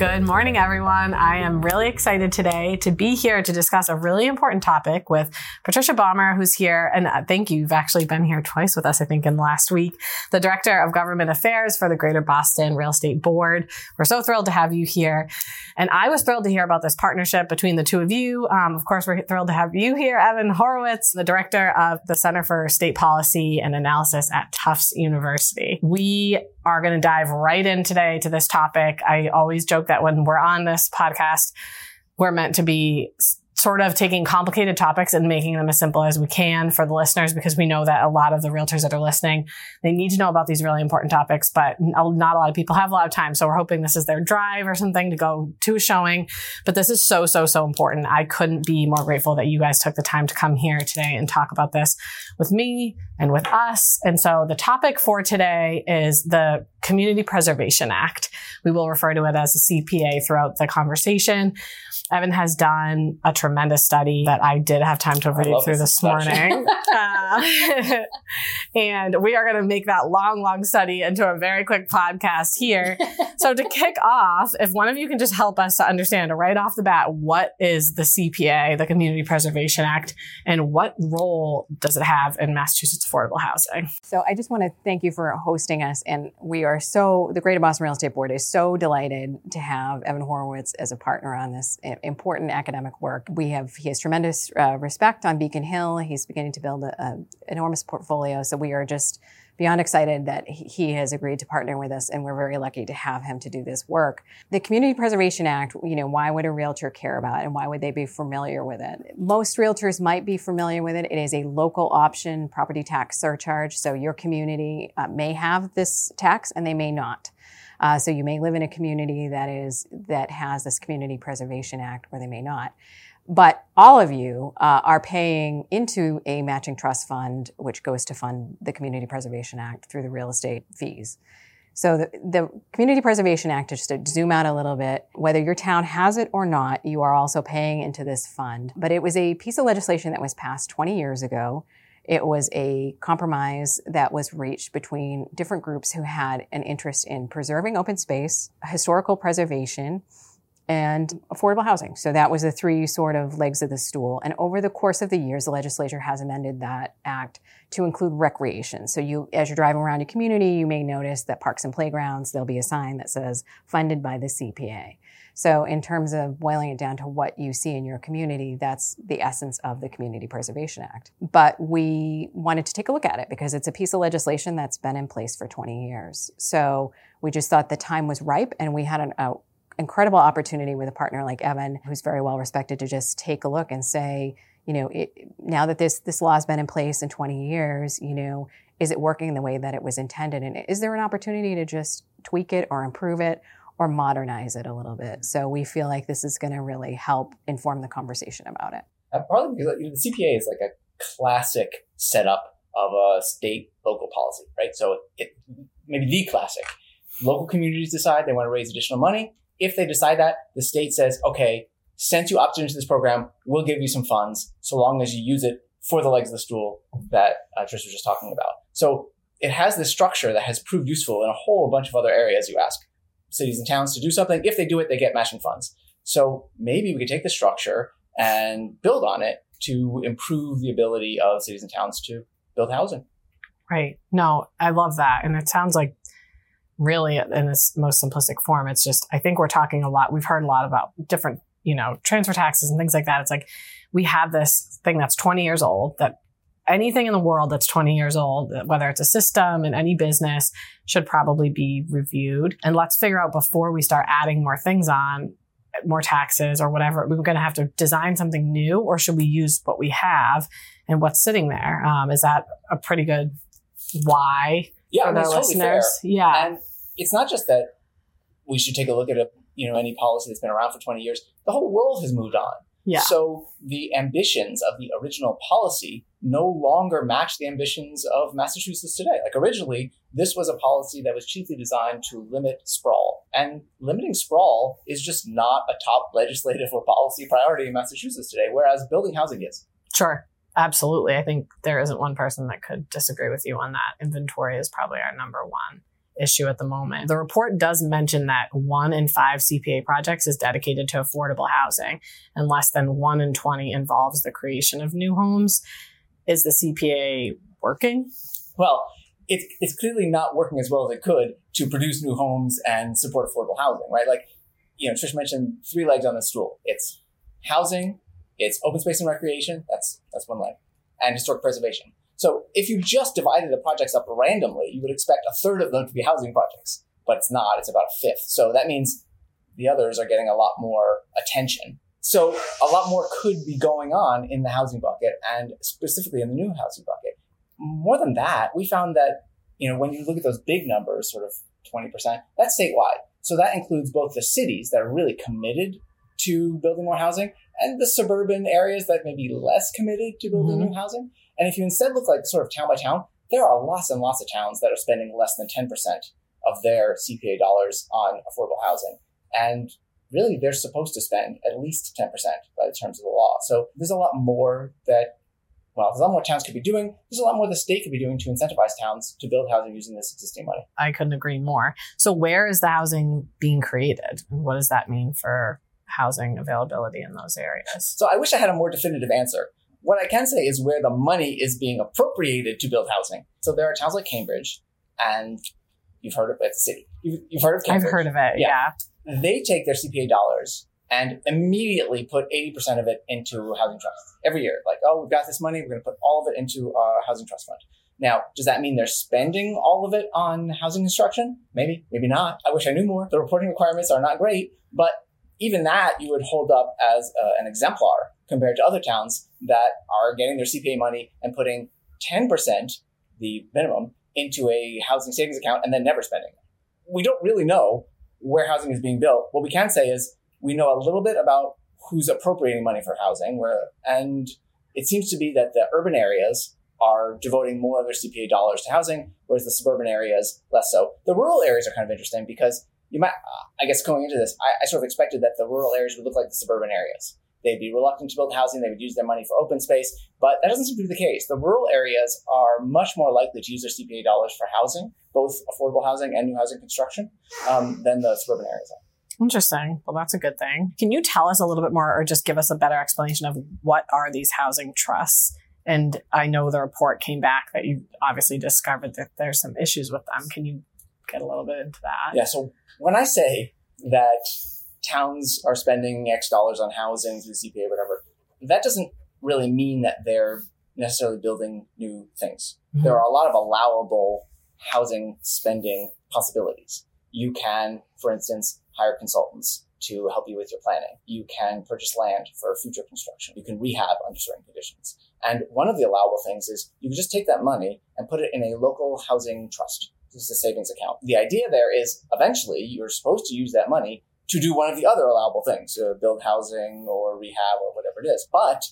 Good morning, everyone. I am really excited today to be here to discuss a really important topic with Patricia Baumer, who's here. And uh, thank you. You've actually been here twice with us, I think, in the last week. The Director of Government Affairs for the Greater Boston Real Estate Board. We're so thrilled to have you here. And I was thrilled to hear about this partnership between the two of you. Um, of course, we're thrilled to have you here, Evan Horowitz, the Director of the Center for State Policy and Analysis at Tufts University. We are going to dive right in today to this topic. I always joke that when we're on this podcast, we're meant to be sort of taking complicated topics and making them as simple as we can for the listeners because we know that a lot of the realtors that are listening they need to know about these really important topics but not a lot of people have a lot of time. So we're hoping this is their drive or something to go to a showing. But this is so so so important. I couldn't be more grateful that you guys took the time to come here today and talk about this with me and with us. And so the topic for today is the community preservation act we will refer to it as the cpa throughout the conversation Evan has done a tremendous study that I did have time to read through this, this morning. uh, and we are going to make that long, long study into a very quick podcast here. so to kick off, if one of you can just help us to understand right off the bat, what is the CPA, the Community Preservation Act, and what role does it have in Massachusetts affordable housing? So I just want to thank you for hosting us. And we are so, the Greater Boston Real Estate Board is so delighted to have Evan Horowitz as a partner on this important academic work. We have he has tremendous uh, respect on Beacon Hill. He's beginning to build an enormous portfolio. So we are just beyond excited that he has agreed to partner with us, and we're very lucky to have him to do this work. The Community Preservation Act, you know, why would a realtor care about it, and why would they be familiar with it? Most realtors might be familiar with it. It is a local option property tax surcharge, so your community uh, may have this tax, and they may not. Uh, so you may live in a community that is that has this Community Preservation Act, or they may not. But all of you uh, are paying into a matching trust fund, which goes to fund the Community Preservation Act through the real estate fees. So the, the, Community Preservation Act, just to zoom out a little bit, whether your town has it or not, you are also paying into this fund. But it was a piece of legislation that was passed 20 years ago it was a compromise that was reached between different groups who had an interest in preserving open space, historical preservation, and affordable housing. So that was the three sort of legs of the stool. And over the course of the years, the legislature has amended that act to include recreation. So you, as you're driving around your community, you may notice that parks and playgrounds, there'll be a sign that says funded by the CPA. So in terms of boiling it down to what you see in your community, that's the essence of the Community Preservation Act. But we wanted to take a look at it because it's a piece of legislation that's been in place for 20 years. So we just thought the time was ripe and we had an a, incredible opportunity with a partner like Evan, who's very well respected, to just take a look and say, you know, it, now that this this law has been in place in 20 years, you know, is it working the way that it was intended, and is there an opportunity to just tweak it or improve it, or modernize it a little bit. So we feel like this is going to really help inform the conversation about it. Uh, partly because you know, the CPA is like a classic setup of a state local policy, right? So it maybe the classic. Local communities decide they want to raise additional money. If they decide that, the state says, okay, since you opted into this program, we'll give you some funds so long as you use it for the legs of the stool that uh, Trish was just talking about. So it has this structure that has proved useful in a whole bunch of other areas, you ask cities and towns to do something. If they do it, they get matching funds. So maybe we could take the structure and build on it to improve the ability of cities and towns to build housing. Right. No, I love that. And it sounds like really in its most simplistic form, it's just, I think we're talking a lot. We've heard a lot about different, you know, transfer taxes and things like that. It's like we have this thing that's 20 years old that anything in the world that's 20 years old, whether it's a system in any business, should probably be reviewed. And let's figure out before we start adding more things on, more taxes or whatever, we're going to have to design something new, or should we use what we have and what's sitting there? Um, is that a pretty good why yeah, for I mean, the totally listeners? Fair. Yeah. And it's not just that we should take a look at a, you know, any policy that's been around for 20 years. The whole world has moved on. Yeah. So the ambitions of the original policy no longer match the ambitions of Massachusetts today. Like originally, this was a policy that was chiefly designed to limit sprawl. And limiting sprawl is just not a top legislative or policy priority in Massachusetts today, whereas building housing is. Sure. Absolutely. I think there isn't one person that could disagree with you on that. Inventory is probably our number one issue at the moment. The report does mention that one in five CPA projects is dedicated to affordable housing, and less than one in 20 involves the creation of new homes. Is the CPA working? Well, it's, it's clearly not working as well as it could to produce new homes and support affordable housing, right? Like, you know, Trish mentioned three legs on the stool. It's housing, it's open space and recreation. That's that's one leg, and historic preservation. So if you just divided the projects up randomly, you would expect a third of them to be housing projects, but it's not. It's about a fifth. So that means the others are getting a lot more attention. So a lot more could be going on in the housing bucket and specifically in the new housing bucket. More than that, we found that, you know, when you look at those big numbers, sort of 20%, that's statewide. So that includes both the cities that are really committed to building more housing and the suburban areas that may be less committed to building mm-hmm. new housing. And if you instead look like sort of town by town, there are lots and lots of towns that are spending less than 10% of their CPA dollars on affordable housing. And really, they're supposed to spend at least 10% by the terms of the law. So there's a lot more that, well, there's a lot more towns could be doing. There's a lot more the state could be doing to incentivize towns to build housing using this existing money. I couldn't agree more. So where is the housing being created? What does that mean for housing availability in those areas. So I wish I had a more definitive answer. What I can say is where the money is being appropriated to build housing. So there are towns like Cambridge, and you've heard of it, it's a city. You've, you've heard of Cambridge. I've heard of it, yeah. yeah. They take their CPA dollars and immediately put 80% of it into housing trust every year. Like, oh, we've got this money, we're going to put all of it into our housing trust fund. Now, does that mean they're spending all of it on housing construction? Maybe, maybe not. I wish I knew more. The reporting requirements are not great, but even that you would hold up as uh, an exemplar compared to other towns that are getting their CPA money and putting 10%, the minimum, into a housing savings account and then never spending. We don't really know where housing is being built. What we can say is we know a little bit about who's appropriating money for housing, where, and it seems to be that the urban areas are devoting more of their CPA dollars to housing, whereas the suburban areas less so. The rural areas are kind of interesting because you might, I guess, going into this, I, I, sort of expected that the rural areas would look like the suburban areas. They'd be reluctant to build housing. They would use their money for open space, but that doesn't seem to be the case. The rural areas are much more likely to use their CPA dollars for housing, both affordable housing and new housing construction, um, than the suburban areas are. Interesting. Well, that's a good thing. Can you tell us a little bit more or just give us a better explanation of what are these housing trusts? And I know the report came back that you obviously discovered that there's some issues with them. Can you get a little bit into that? Yeah. So when I say that towns are spending X dollars on housing through CPA, whatever, that doesn't really mean that they're necessarily building new things. Mm-hmm. There are a lot of allowable housing spending possibilities. You can, for instance, hire consultants to help you with your planning. You can purchase land for future construction. You can rehab under certain conditions. And one of the allowable things is you can just take that money and put it in a local housing trust. This is a savings account. The idea there is eventually you're supposed to use that money to do one of the other allowable things, uh, build housing or rehab or whatever it is. But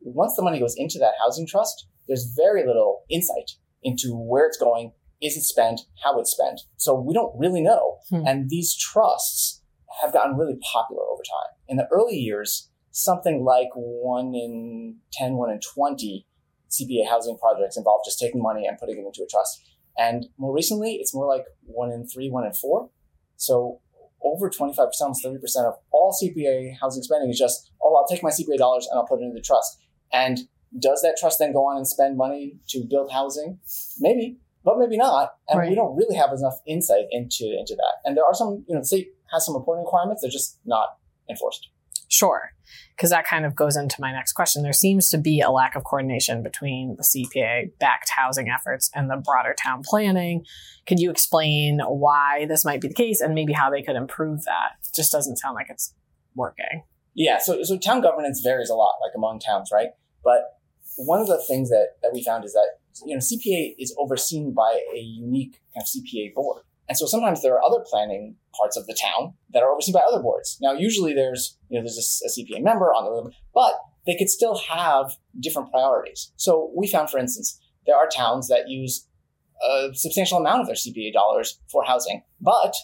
once the money goes into that housing trust, there's very little insight into where it's going, is it spent, how it's spent. So we don't really know. Hmm. And these trusts have gotten really popular over time. In the early years, something like one in 10, one in 20 CPA housing projects involved just taking money and putting it into a trust. And more recently, it's more like one in three, one in four. So over 25%, almost 30% of all CPA housing spending is just, oh, I'll take my CPA dollars and I'll put it into the trust. And does that trust then go on and spend money to build housing? Maybe, but maybe not. And right. we don't really have enough insight into, into that. And there are some, you know, the state has some reporting requirements, they're just not enforced. Sure. Because that kind of goes into my next question. There seems to be a lack of coordination between the CPA backed housing efforts and the broader town planning. Could you explain why this might be the case and maybe how they could improve that? It just doesn't sound like it's working. Yeah, so, so town governance varies a lot, like among towns, right? But one of the things that, that we found is that you know CPA is overseen by a unique kind of CPA board. And so sometimes there are other planning parts of the town that are overseen by other boards. Now, usually there's, you know, there's a, a CPA member on the, but they could still have different priorities. So we found, for instance, there are towns that use a substantial amount of their CPA dollars for housing, but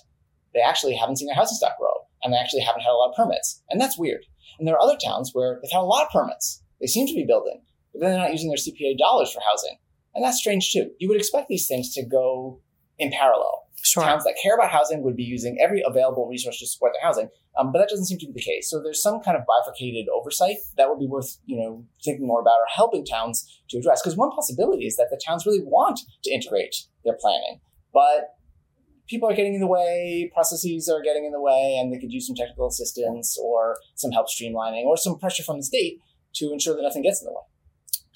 they actually haven't seen their housing stock grow and they actually haven't had a lot of permits. And that's weird. And there are other towns where they've had a lot of permits. They seem to be building, but then they're not using their CPA dollars for housing. And that's strange too. You would expect these things to go in parallel. Sure. Towns that care about housing would be using every available resource to support their housing, um, but that doesn't seem to be the case. So there's some kind of bifurcated oversight that would be worth you know thinking more about or helping towns to address. Because one possibility is that the towns really want to integrate their planning, but people are getting in the way, processes are getting in the way, and they could use some technical assistance or some help streamlining or some pressure from the state to ensure that nothing gets in the way.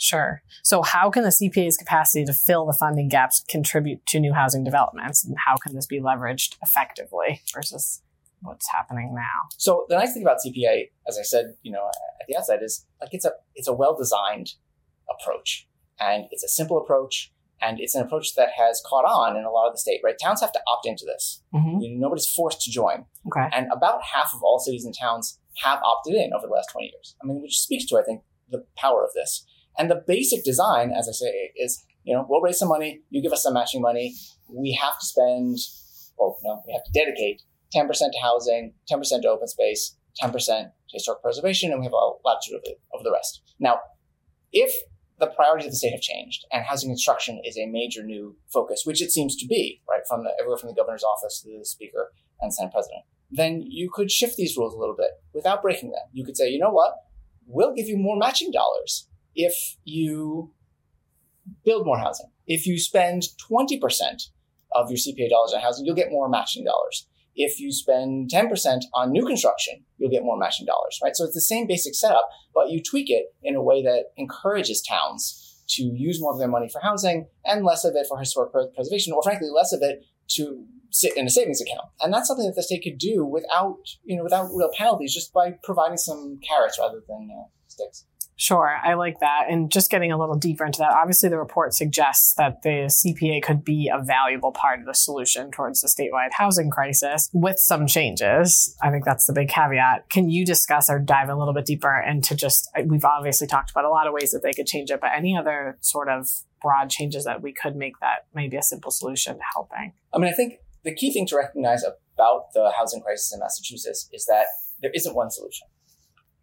Sure. So, how can the CPA's capacity to fill the funding gaps contribute to new housing developments, and how can this be leveraged effectively versus what's happening now? So, the nice thing about CPA, as I said, you know, at the outset, is like it's a it's a well designed approach, and it's a simple approach, and it's an approach that has caught on in a lot of the state. Right, towns have to opt into this. Mm-hmm. You know, nobody's forced to join, Okay. and about half of all cities and towns have opted in over the last twenty years. I mean, which speaks to I think the power of this. And the basic design, as I say, is you know we'll raise some money, you give us some matching money. We have to spend, or no, we have to dedicate ten percent to housing, ten percent to open space, ten percent to historic preservation, and we have a latitude of the, of the rest. Now, if the priorities of the state have changed, and housing construction is a major new focus, which it seems to be, right, from the, everywhere from the governor's office to the speaker and senate president, then you could shift these rules a little bit without breaking them. You could say, you know what, we'll give you more matching dollars if you build more housing. If you spend 20% of your CPA dollars on housing, you'll get more matching dollars. If you spend 10% on new construction, you'll get more matching dollars, right? So it's the same basic setup, but you tweak it in a way that encourages towns to use more of their money for housing and less of it for historic preservation, or frankly, less of it to sit in a savings account. And that's something that the state could do without, you know, without real penalties, just by providing some carrots rather than uh, sticks. Sure, I like that. And just getting a little deeper into that, obviously the report suggests that the CPA could be a valuable part of the solution towards the statewide housing crisis with some changes. I think that's the big caveat. Can you discuss or dive a little bit deeper into just, we've obviously talked about a lot of ways that they could change it, but any other sort of broad changes that we could make that maybe a simple solution to helping? I mean, I think the key thing to recognize about the housing crisis in Massachusetts is that there isn't one solution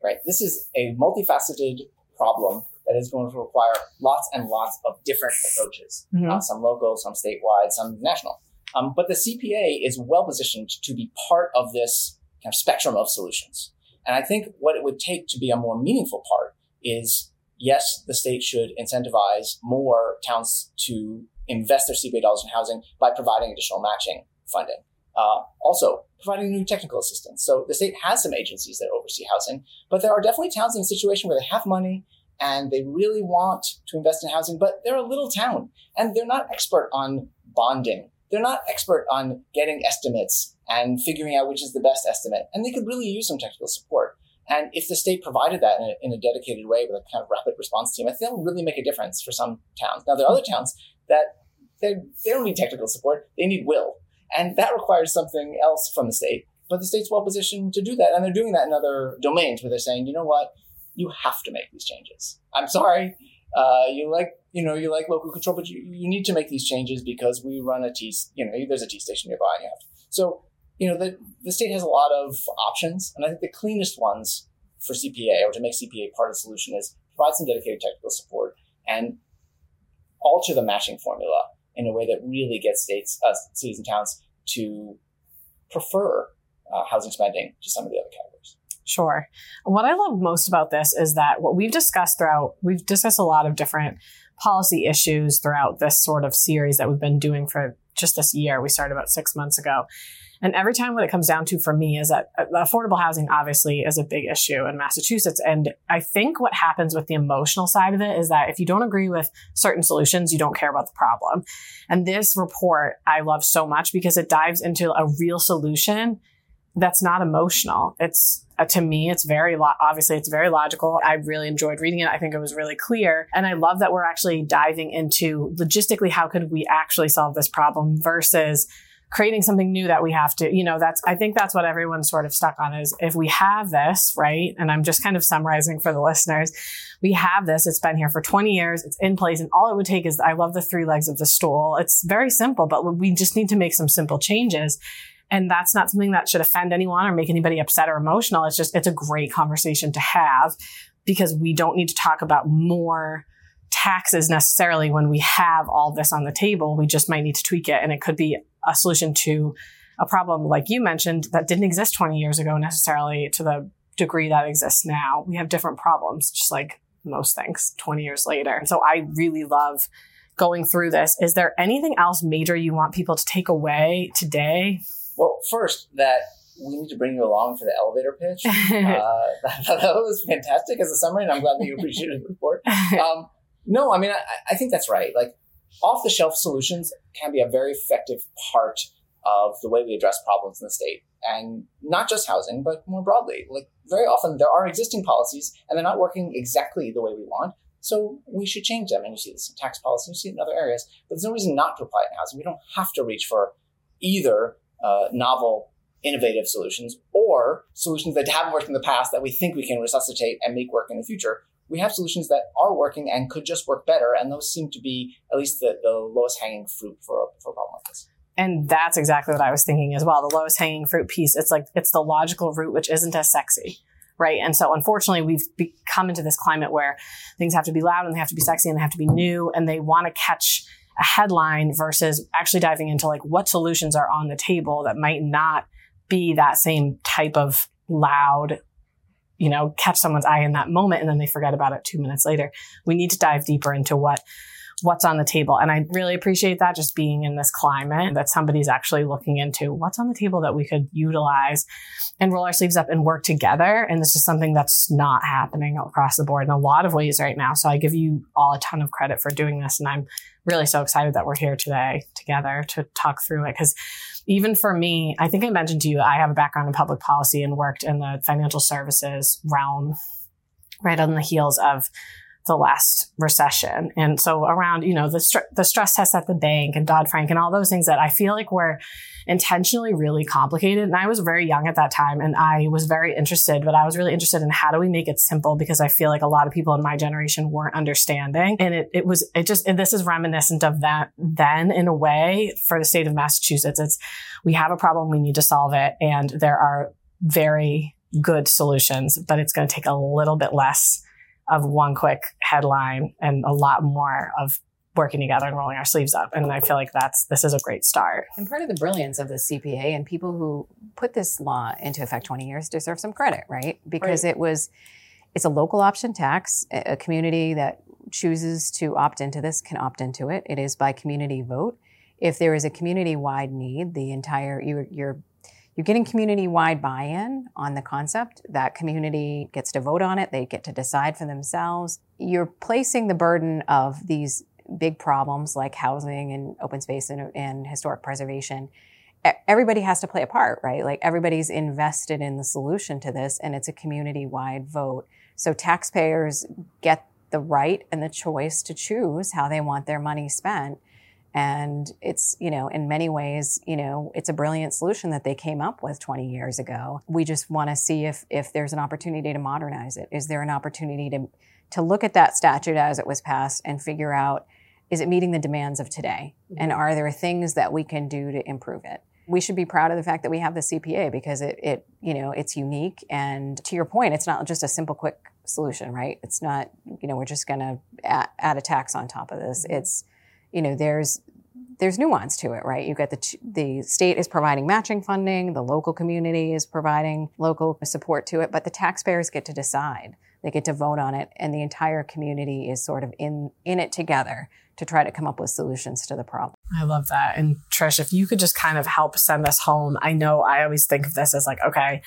right? This is a multifaceted problem that is going to require lots and lots of different approaches, Mhm. uh, some local, some statewide, some national. Um, but the CPA is well positioned to be part of this kind of spectrum of solutions. And I think what it would take to be a more meaningful part is yes, the state should incentivize more towns to invest their CPA dollars in housing by providing additional matching funding. Uh, also, providing new technical assistance. So the state has some agencies that oversee housing, but there are definitely towns in a situation where they have money and they really want to invest in housing, but they're a little town and they're not expert on bonding. They're not expert on getting estimates and figuring out which is the best estimate. And they could really use some technical support. And if the state provided that in a, in a dedicated way with a kind of rapid response team, I think that'll really make a difference for some towns. Now, there are other towns that they don't need technical support; they need will, and that requires something else from the state. But the state's well positioned to do that, and they're doing that in other domains where they're saying, you know what, you have to make these changes. I'm sorry, uh, you like you know you like local control, but you, you need to make these changes because we run a T you know there's a T station nearby, and you have to. So you know the the state has a lot of options, and I think the cleanest ones for CPA or to make CPA part of the solution is provide some dedicated technical support and alter the matching formula in a way that really gets states, uh, cities, and towns to prefer uh, housing spending to some of the other categories. Sure. What I love most about this is that what we've discussed throughout, we've discussed a lot of different policy issues throughout this sort of series that we've been doing for just this year. We started about six months ago. And every time what it comes down to for me is that uh, affordable housing obviously is a big issue in Massachusetts. And I think what happens with the emotional side of it is that if you don't agree with certain solutions, you don't care about the problem. And this report I love so much because it dives into a real solution that's not emotional. It's uh, to me, it's very lo- obviously it's very logical. I really enjoyed reading it. I think it was really clear, and I love that we're actually diving into logistically how could we actually solve this problem versus creating something new that we have to. You know, that's I think that's what everyone's sort of stuck on is if we have this right, and I'm just kind of summarizing for the listeners. We have this. It's been here for 20 years. It's in place, and all it would take is I love the three legs of the stool. It's very simple, but we just need to make some simple changes. And that's not something that should offend anyone or make anybody upset or emotional. It's just, it's a great conversation to have because we don't need to talk about more taxes necessarily when we have all this on the table. We just might need to tweak it, and it could be a solution to a problem like you mentioned that didn't exist 20 years ago necessarily to the degree that exists now. We have different problems, just like most things 20 years later. And so I really love going through this. Is there anything else major you want people to take away today? Well, first, that we need to bring you along for the elevator pitch. uh, that, that, was fantastic as a summary, and I'm glad that you appreciated the report. Um, no, I mean, I, I think that's right. Like, off the shelf solutions can be a very effective part of the way we address problems in the state. And not just housing, but more broadly. Like very often there are existing policies and they're not working exactly the way we want. So we should change them. And you see this in tax policy, you see it in other areas. But there's no reason not to apply it in housing. We don't have to reach for either uh, novel, innovative solutions or solutions that haven't worked in the past that we think we can resuscitate and make work in the future. We have solutions that are working and could just work better. And those seem to be at least the, the lowest hanging fruit for a, for a problem like this. And that's exactly what I was thinking as well. The lowest hanging fruit piece. It's like, it's the logical route, which isn't as sexy. Right. And so unfortunately, we've come into this climate where things have to be loud and they have to be sexy and they have to be new and they want to catch a headline versus actually diving into like what solutions are on the table that might not be that same type of loud, you know, catch someone's eye in that moment and then they forget about it two minutes later. We need to dive deeper into what what's on the table. And I really appreciate that just being in this climate that somebody's actually looking into what's on the table that we could utilize and roll our sleeves up and work together. And this is something that's not happening across the board in a lot of ways right now. So I give you all a ton of credit for doing this. And I'm really so excited that we're here today together to talk through it. Because even for me, I think I mentioned to you, I have a background in public policy and worked in the financial services realm right on the heels of the last recession. And so around, you know, the, the stress test at the bank and Dodd Frank and all those things that I feel like were intentionally really complicated. And I was very young at that time and I was very interested, but I was really interested in how do we make it simple because I feel like a lot of people in my generation weren't understanding. And it, it was, it just, this is reminiscent of that then in a way for the state of Massachusetts. It's, we have a problem, we need to solve it. And there are very good solutions, but it's going to take a little bit less of one quick headline and a lot more of working together and rolling our sleeves up. And I feel like that's this is a great start. And part of the brilliance of the CPA and people who put this law into effect 20 years deserve some credit, right? Because right. it was it's a local option tax. A community that chooses to opt into this can opt into it. It is by community vote. If there is a community wide need, the entire you're, you're you're getting community wide buy in on the concept. That community gets to vote on it, they get to decide for themselves. You're placing the burden of these big problems like housing and open space and, and historic preservation. Everybody has to play a part, right? Like everybody's invested in the solution to this, and it's a community wide vote. So taxpayers get the right and the choice to choose how they want their money spent. And it's, you know, in many ways, you know, it's a brilliant solution that they came up with 20 years ago. We just want to see if, if there's an opportunity to modernize it. Is there an opportunity to, to look at that statute as it was passed and figure out, is it meeting the demands of today? Mm-hmm. And are there things that we can do to improve it? we should be proud of the fact that we have the CPA because it, it, you know, it's unique. And to your point, it's not just a simple, quick solution, right? It's not, you know, we're just going to add, add, a tax on top of this. Mm-hmm. It's, you know, there's there's nuance to it, right? You get the the state is providing matching funding, the local community is providing local support to it, but the taxpayers get to decide. They get to vote on it, and the entire community is sort of in in it together to try to come up with solutions to the problem. I love that. And Trish, if you could just kind of help send us home, I know I always think of this as like, okay,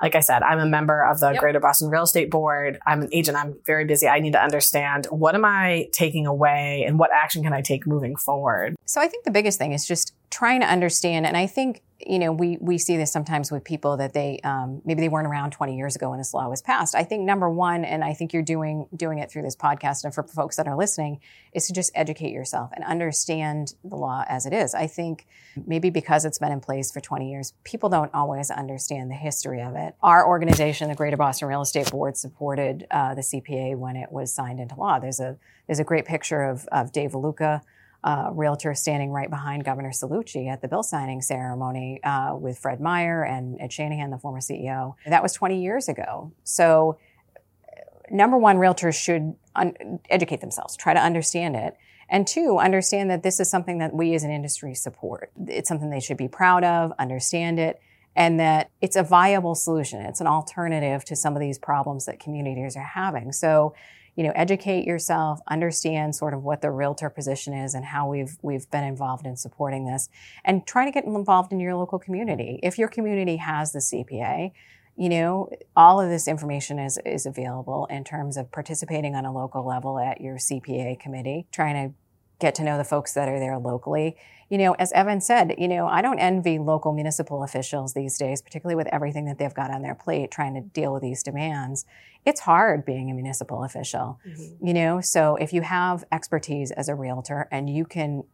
like I said, I'm a member of the yep. Greater Boston Real Estate Board. I'm an agent. I'm very busy. I need to understand what am I taking away and what action can I take moving forward? So I think the biggest thing is just trying to understand. And I think you know, we we see this sometimes with people that they um, maybe they weren't around 20 years ago when this law was passed. I think number one, and I think you're doing doing it through this podcast, and for folks that are listening, is to just educate yourself and understand the law as it is. I think maybe because it's been in place for 20 years, people don't always understand the history of it. Our organization, the Greater Boston Real Estate Board, supported uh, the CPA when it was signed into law. There's a there's a great picture of of Dave Valuca uh, realtor standing right behind Governor Cellucci at the bill signing ceremony uh, with Fred Meyer and Ed Shanahan, the former CEO. That was 20 years ago. So number one, realtors should un- educate themselves, try to understand it. And two, understand that this is something that we as an industry support. It's something they should be proud of, understand it, and that it's a viable solution. It's an alternative to some of these problems that communities are having. So, you know, educate yourself, understand sort of what the realtor position is and how we've we've been involved in supporting this, and try to get involved in your local community. If your community has the CPA, you know, all of this information is, is available in terms of participating on a local level at your CPA committee, trying to get to know the folks that are there locally. You know, as Evan said, you know, I don't envy local municipal officials these days, particularly with everything that they've got on their plate trying to deal with these demands. It's hard being a municipal official, mm-hmm. you know, so if you have expertise as a realtor and you can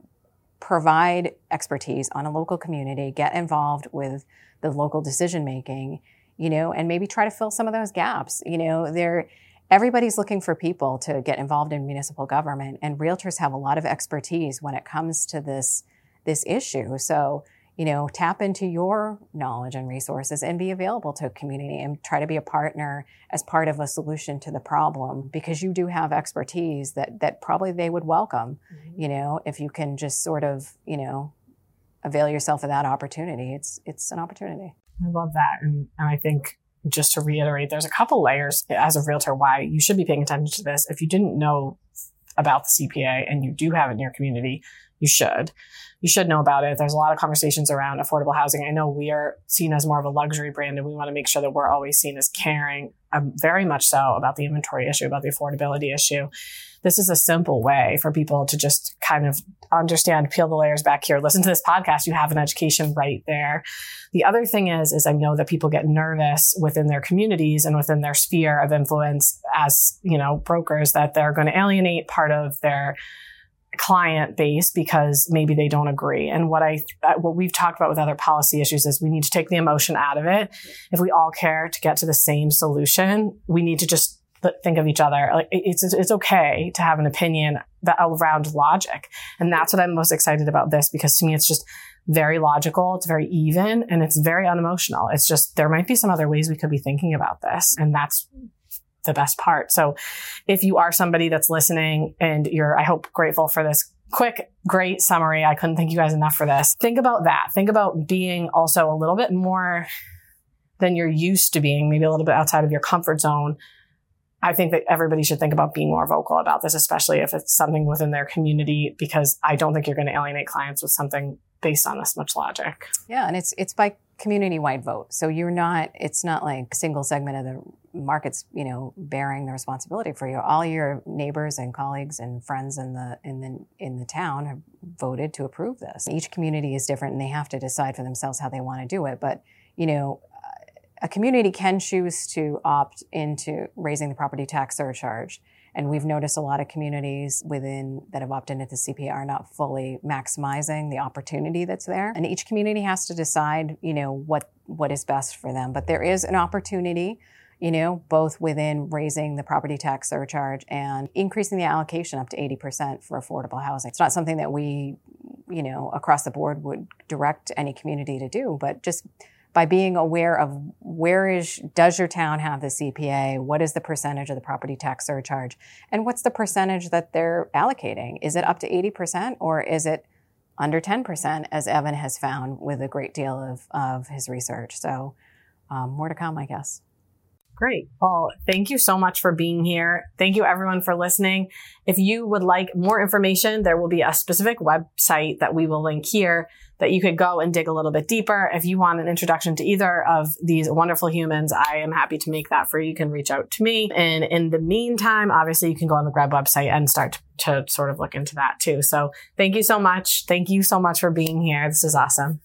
provide expertise on a local community, get involved with the local decision making, you know, and maybe try to fill some of those gaps. You know, there everybody's looking for people to get involved in municipal government and realtors have a lot of expertise when it comes to this this issue. So, you know, tap into your knowledge and resources and be available to a community and try to be a partner as part of a solution to the problem because you do have expertise that that probably they would welcome, mm-hmm. you know, if you can just sort of, you know, avail yourself of that opportunity. It's it's an opportunity. I love that. And, and I think just to reiterate, there's a couple layers as a realtor why you should be paying attention to this. If you didn't know about the CPA and you do have it in your community, you should. You should know about it. There's a lot of conversations around affordable housing. I know we are seen as more of a luxury brand and we want to make sure that we're always seen as caring um, very much so about the inventory issue, about the affordability issue. This is a simple way for people to just kind of understand, peel the layers back here, listen to this podcast. You have an education right there. The other thing is, is I know that people get nervous within their communities and within their sphere of influence as, you know, brokers that they're going to alienate part of their client base because maybe they don't agree. And what I, uh, what we've talked about with other policy issues is we need to take the emotion out of it. If we all care to get to the same solution, we need to just think of each other. Like it's, it's okay to have an opinion that around logic. And that's what I'm most excited about this because to me, it's just very logical. It's very even and it's very unemotional. It's just, there might be some other ways we could be thinking about this. And that's the best part. So if you are somebody that's listening and you're, I hope grateful for this quick, great summary. I couldn't thank you guys enough for this. Think about that. Think about being also a little bit more than you're used to being, maybe a little bit outside of your comfort zone. I think that everybody should think about being more vocal about this, especially if it's something within their community, because I don't think you're going to alienate clients with something based on this much logic. Yeah, and it's it's by community wide vote. So you're not it's not like single segment of the markets, you know, bearing the responsibility for you. All your neighbors and colleagues and friends in the in the in the town have voted to approve this. Each community is different and they have to decide for themselves how they want to do it, but you know, a community can choose to opt into raising the property tax surcharge and we've noticed a lot of communities within that have opted into the CPA are not fully maximizing the opportunity that's there. And each community has to decide, you know, what what is best for them. But there is an opportunity you know, both within raising the property tax surcharge and increasing the allocation up to 80% for affordable housing. It's not something that we, you know, across the board would direct any community to do, but just by being aware of where is does your town have the CPA? What is the percentage of the property tax surcharge? And what's the percentage that they're allocating? Is it up to 80% or is it under 10%, as Evan has found with a great deal of, of his research? So um, more to come, I guess. Great. Well, thank you so much for being here. Thank you everyone for listening. If you would like more information, there will be a specific website that we will link here that you could go and dig a little bit deeper. If you want an introduction to either of these wonderful humans, I am happy to make that for you. You can reach out to me. And in the meantime, obviously you can go on the Greb website and start to, to sort of look into that too. So thank you so much. Thank you so much for being here. This is awesome.